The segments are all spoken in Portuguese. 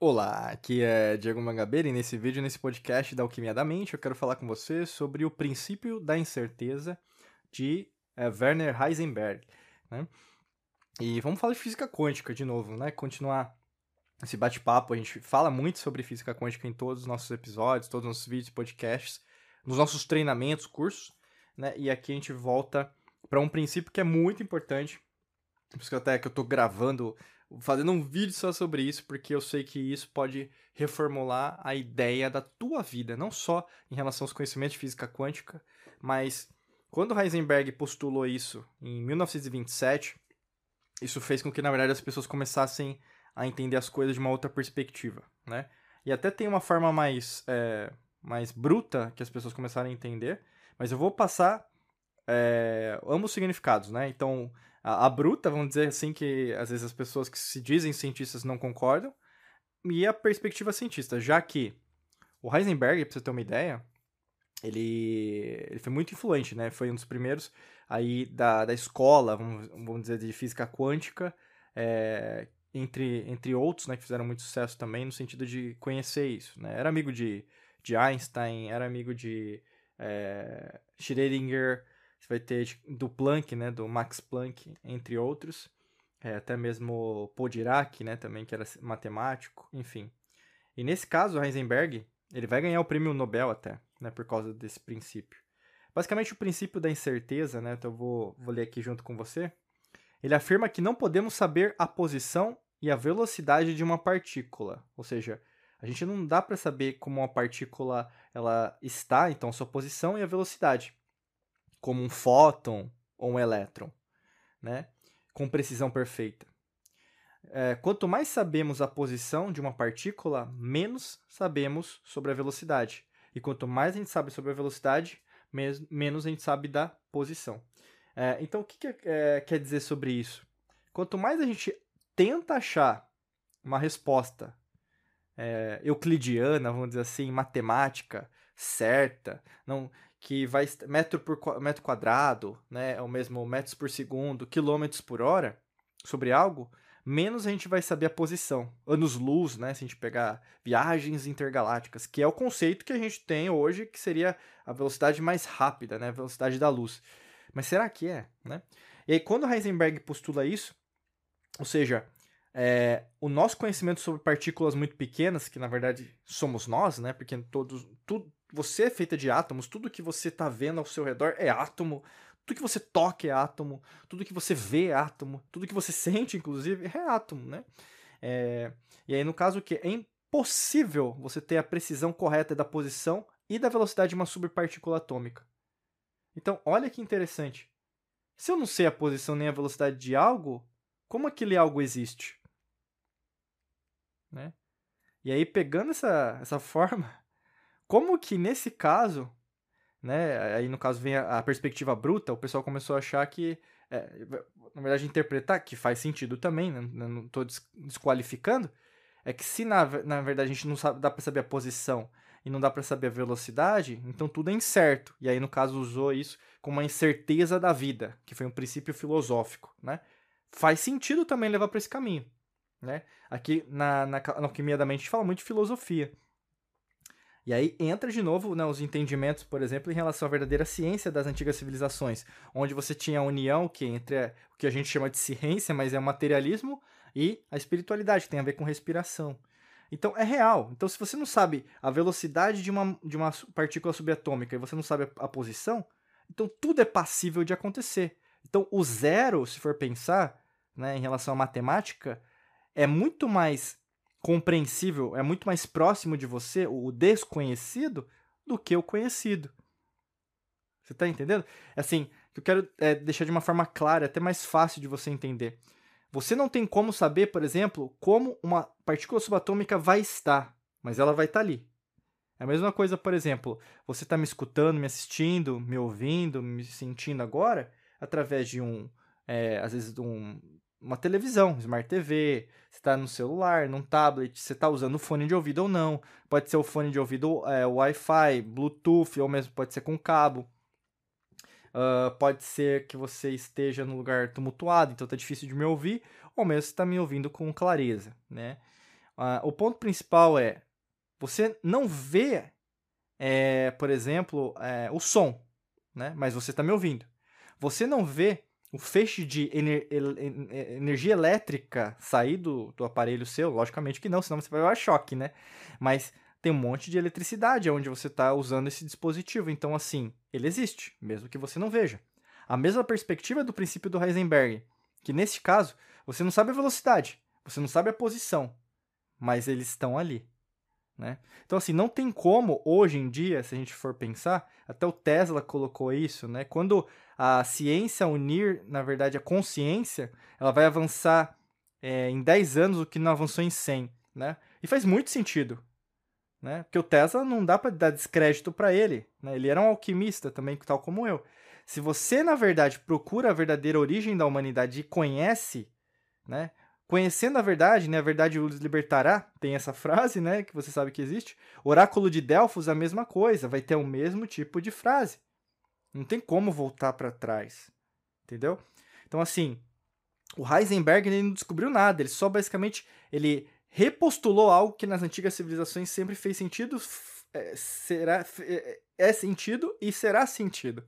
Olá, aqui é Diego Mangabeira e nesse vídeo, nesse podcast da Alquimia da Mente, eu quero falar com você sobre o princípio da incerteza de é, Werner Heisenberg. Né? E vamos falar de física quântica de novo, né? Continuar esse bate-papo. A gente fala muito sobre física quântica em todos os nossos episódios, todos os nossos vídeos, podcasts, nos nossos treinamentos, cursos, né? E aqui a gente volta para um princípio que é muito importante. Por isso que até que eu estou gravando fazendo um vídeo só sobre isso, porque eu sei que isso pode reformular a ideia da tua vida, não só em relação aos conhecimentos de física quântica, mas quando Heisenberg postulou isso em 1927, isso fez com que, na verdade, as pessoas começassem a entender as coisas de uma outra perspectiva, né? E até tem uma forma mais, é, mais bruta que as pessoas começaram a entender, mas eu vou passar é, ambos significados, né? Então, a, a, bruta, vamos dizer assim, que às vezes as pessoas que se dizem cientistas não concordam, e a perspectiva cientista, já que o Heisenberg, para você ter uma ideia, ele, ele foi muito influente, né? Foi um dos primeiros aí da, da escola, vamos, vamos dizer, de física quântica, é, entre, entre outros, né, que fizeram muito sucesso também, no sentido de conhecer isso, né? Era amigo de, de Einstein, era amigo de é, Schrödinger, você vai ter do Planck, né, do Max Planck, entre outros. É, até mesmo Paul né, também, que era matemático, enfim. E nesse caso, Heisenberg, ele vai ganhar o prêmio Nobel até, né, por causa desse princípio. Basicamente, o princípio da incerteza, né, então eu vou, vou ler aqui junto com você, ele afirma que não podemos saber a posição e a velocidade de uma partícula, ou seja, a gente não dá para saber como uma partícula ela está, então sua posição e a velocidade como um fóton ou um elétron, né? com precisão perfeita. É, quanto mais sabemos a posição de uma partícula, menos sabemos sobre a velocidade. E quanto mais a gente sabe sobre a velocidade, menos a gente sabe da posição. É, então, o que, que é, quer dizer sobre isso? Quanto mais a gente tenta achar uma resposta é, euclidiana, vamos dizer assim, matemática, certa, não que vai metro por metro quadrado, né, é o mesmo metros por segundo, quilômetros por hora sobre algo, menos a gente vai saber a posição. Anos-luz, né, se a gente pegar viagens intergalácticas, que é o conceito que a gente tem hoje, que seria a velocidade mais rápida, né, a velocidade da luz. Mas será que é, né? E aí quando Heisenberg postula isso, ou seja, é, o nosso conhecimento sobre partículas muito pequenas, que na verdade somos nós, né? Porque todos, tudo, você é feita de átomos, tudo que você está vendo ao seu redor é átomo, tudo que você toca é átomo, tudo que você vê é átomo, tudo que você sente, inclusive, é átomo, né? É, e aí, no caso que é impossível você ter a precisão correta da posição e da velocidade de uma subpartícula atômica. Então, olha que interessante. Se eu não sei a posição nem a velocidade de algo, como aquele algo existe? Né? E aí, pegando essa, essa forma, como que nesse caso, né, aí no caso vem a, a perspectiva bruta, o pessoal começou a achar que, é, na verdade, interpretar, que faz sentido também, né, não estou desqualificando, é que se na, na verdade a gente não sabe, dá para saber a posição e não dá para saber a velocidade, então tudo é incerto. E aí, no caso, usou isso como uma incerteza da vida, que foi um princípio filosófico, né? Faz sentido também levar para esse caminho, né? Aqui na, na, na Alquimia da Mente a gente fala muito de filosofia. E aí entra de novo né, os entendimentos, por exemplo, em relação à verdadeira ciência das antigas civilizações, onde você tinha a união que entre o que a gente chama de ciência, mas é o materialismo, e a espiritualidade, que tem a ver com respiração. Então é real. Então, se você não sabe a velocidade de uma, de uma partícula subatômica e você não sabe a, a posição, então tudo é passível de acontecer. Então, o zero, se for pensar, né, em relação à matemática, é muito mais compreensível, é muito mais próximo de você, o desconhecido, do que o conhecido. Você está entendendo? Assim, eu quero é, deixar de uma forma clara, até mais fácil de você entender. Você não tem como saber, por exemplo, como uma partícula subatômica vai estar, mas ela vai estar ali. É a mesma coisa, por exemplo, você está me escutando, me assistindo, me ouvindo, me sentindo agora, através de um, é, às vezes, de um, uma televisão, Smart TV, você está no celular, num tablet, você está usando fone de ouvido ou não. Pode ser o fone de ouvido é, Wi-Fi, Bluetooth, ou mesmo pode ser com cabo. Uh, pode ser que você esteja num lugar tumultuado, então está difícil de me ouvir, ou mesmo está me ouvindo com clareza, né? uh, o ponto principal é você não vê, é, por exemplo, é, o som, né? mas você está me ouvindo. Você não vê o feixe de ener energia elétrica sair do, do aparelho seu, logicamente que não, senão você vai levar choque, né? Mas tem um monte de eletricidade onde você está usando esse dispositivo. Então, assim, ele existe, mesmo que você não veja. A mesma perspectiva do princípio do Heisenberg, que nesse caso, você não sabe a velocidade, você não sabe a posição, mas eles estão ali. Né? Então, assim, não tem como, hoje em dia, se a gente for pensar, até o Tesla colocou isso, né? Quando a ciência unir, na verdade, a consciência, ela vai avançar é, em 10 anos o que não avançou em 100, né? E faz muito sentido, né? Porque o Tesla não dá para dar descrédito para ele, né? Ele era um alquimista também, tal como eu. Se você, na verdade, procura a verdadeira origem da humanidade e conhece, né? Conhecendo a verdade, né? A verdade os libertará. Tem essa frase, né? Que você sabe que existe. Oráculo de Delfos, a mesma coisa. Vai ter o mesmo tipo de frase. Não tem como voltar para trás. Entendeu? Então, assim, o Heisenberg ele não descobriu nada. Ele só basicamente ele repostulou algo que nas antigas civilizações sempre fez sentido, é, será, é, é sentido e será sentido.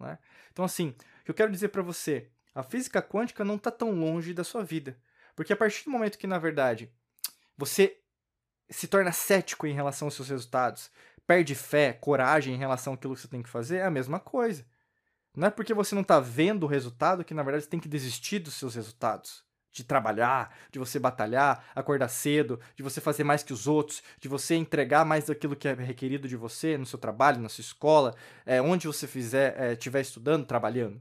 Né? Então, assim, o que eu quero dizer para você, a física quântica não está tão longe da sua vida. Porque a partir do momento que, na verdade, você se torna cético em relação aos seus resultados, perde fé, coragem em relação àquilo que você tem que fazer, é a mesma coisa. Não é porque você não está vendo o resultado que, na verdade, você tem que desistir dos seus resultados de trabalhar, de você batalhar, acordar cedo, de você fazer mais que os outros, de você entregar mais daquilo que é requerido de você no seu trabalho, na sua escola, é, onde você fizer, estiver é, estudando, trabalhando.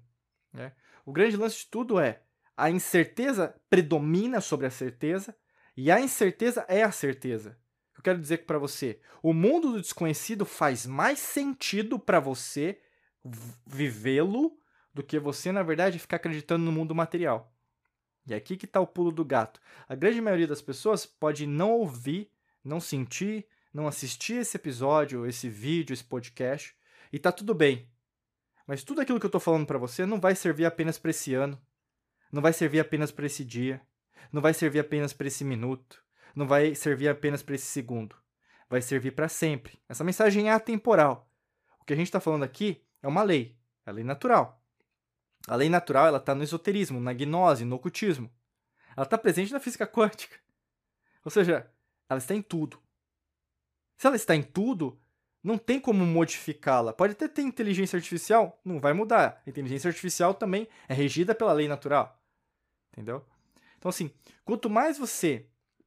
Né? O grande lance de tudo é a incerteza predomina sobre a certeza e a incerteza é a certeza. Eu quero dizer para você, o mundo do desconhecido faz mais sentido para você vivê-lo do que você, na verdade, ficar acreditando no mundo material. E aqui que está o pulo do gato. A grande maioria das pessoas pode não ouvir, não sentir, não assistir esse episódio, esse vídeo, esse podcast, e tá tudo bem. Mas tudo aquilo que eu estou falando para você não vai servir apenas para esse ano, não vai servir apenas para esse dia, não vai servir apenas para esse minuto, não vai servir apenas para esse segundo. Vai servir para sempre. Essa mensagem é atemporal. O que a gente está falando aqui é uma lei, é a lei natural. A lei natural ela está no esoterismo, na gnose, no ocultismo. Ela está presente na física quântica. Ou seja, ela está em tudo. Se ela está em tudo, não tem como modificá-la. Pode até ter inteligência artificial, não vai mudar. A inteligência artificial também é regida pela lei natural. Entendeu? Então, assim, quanto mais você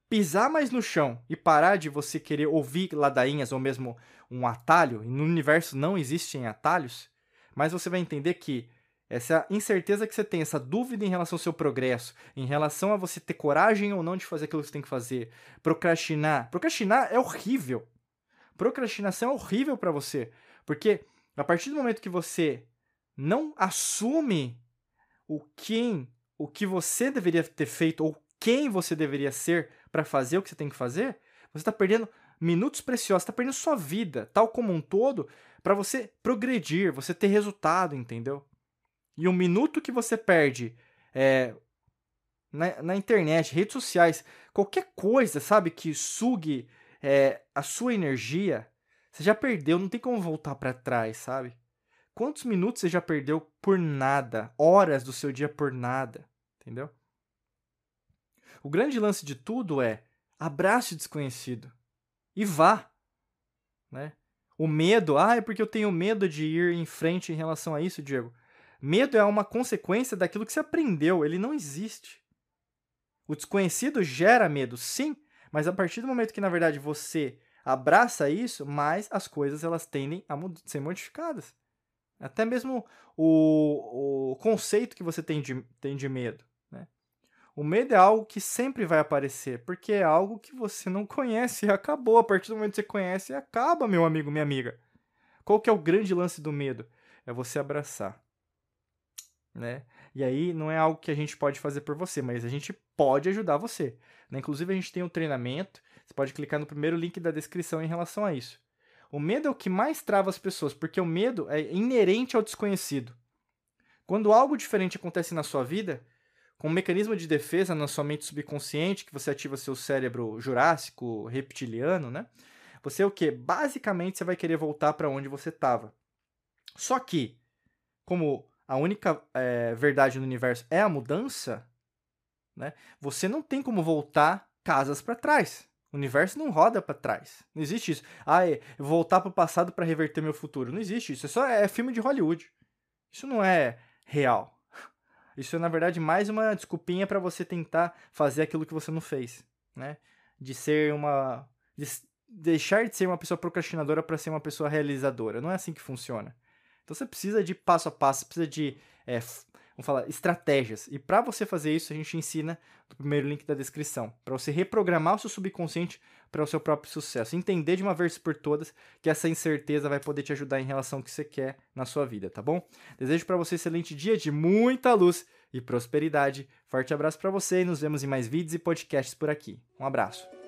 pisar mais no chão e parar de você querer ouvir ladainhas ou mesmo um atalho, e no universo não existem atalhos, mais você vai entender que essa incerteza que você tem, essa dúvida em relação ao seu progresso, em relação a você ter coragem ou não de fazer aquilo que você tem que fazer, procrastinar. Procrastinar é horrível. Procrastinação é horrível para você, porque a partir do momento que você não assume o quem, o que você deveria ter feito ou quem você deveria ser para fazer o que você tem que fazer, você está perdendo minutos preciosos, está perdendo sua vida, tal como um todo, para você progredir, você ter resultado, entendeu? E um minuto que você perde é, na, na, internet, redes sociais, qualquer coisa, sabe, que sugue é, a sua energia, você já perdeu, não tem como voltar para trás, sabe? Quantos minutos você já perdeu por nada? Horas do seu dia por nada, entendeu? O grande lance de tudo é abrace o desconhecido e vá, né? O medo, ah, é porque eu tenho medo de ir em frente em relação a isso, Diego. Medo é uma consequência daquilo que você aprendeu, ele não existe. O desconhecido gera medo, sim, mas a partir do momento que na verdade você abraça isso, mais as coisas elas tendem a ser modificadas. Até mesmo o, o conceito que você tem de, tem de medo. O medo é algo que sempre vai aparecer, porque é algo que você não conhece e acabou. A partir do momento que você conhece, acaba, meu amigo, minha amiga. Qual que é o grande lance do medo? É você abraçar né? E aí não é algo que a gente pode fazer por você, mas a gente pode ajudar você. Né? Inclusive a gente tem um treinamento, você pode clicar no primeiro link da descrição em relação a isso. O medo é o que mais trava as pessoas, porque o medo é inerente ao desconhecido. Quando algo diferente acontece na sua vida, com um mecanismo de defesa na sua mente subconsciente, que você ativa seu cérebro jurássico, reptiliano, né? Você o quê? Basicamente você vai querer voltar para onde você estava. Só que, como a única é, verdade no universo é a mudança, né? Você não tem como voltar casas para trás. O universo não roda para trás. Não existe isso. Ah, é voltar para o passado para reverter meu futuro. Não existe isso. É só é filme de Hollywood. Isso não é real. Isso é, na verdade, mais uma desculpinha para você tentar fazer aquilo que você não fez, né? De ser uma... De deixar de ser uma pessoa procrastinadora para ser uma pessoa realizadora. Não é assim que funciona. Então você precisa de passo a passo, precisa de, é, vamos falar, estratégias. E para você fazer isso, a gente ensina no primeiro link da descrição, para você reprogramar o seu subconsciente para o seu próprio sucesso. Entender de uma vez por todas que essa incerteza vai poder te ajudar em relação ao que você quer na sua vida, tá bom? Desejo para você um excelente dia de muita luz e prosperidade. Forte abraço para você e nos vemos em mais vídeos e podcasts por aqui. Um abraço.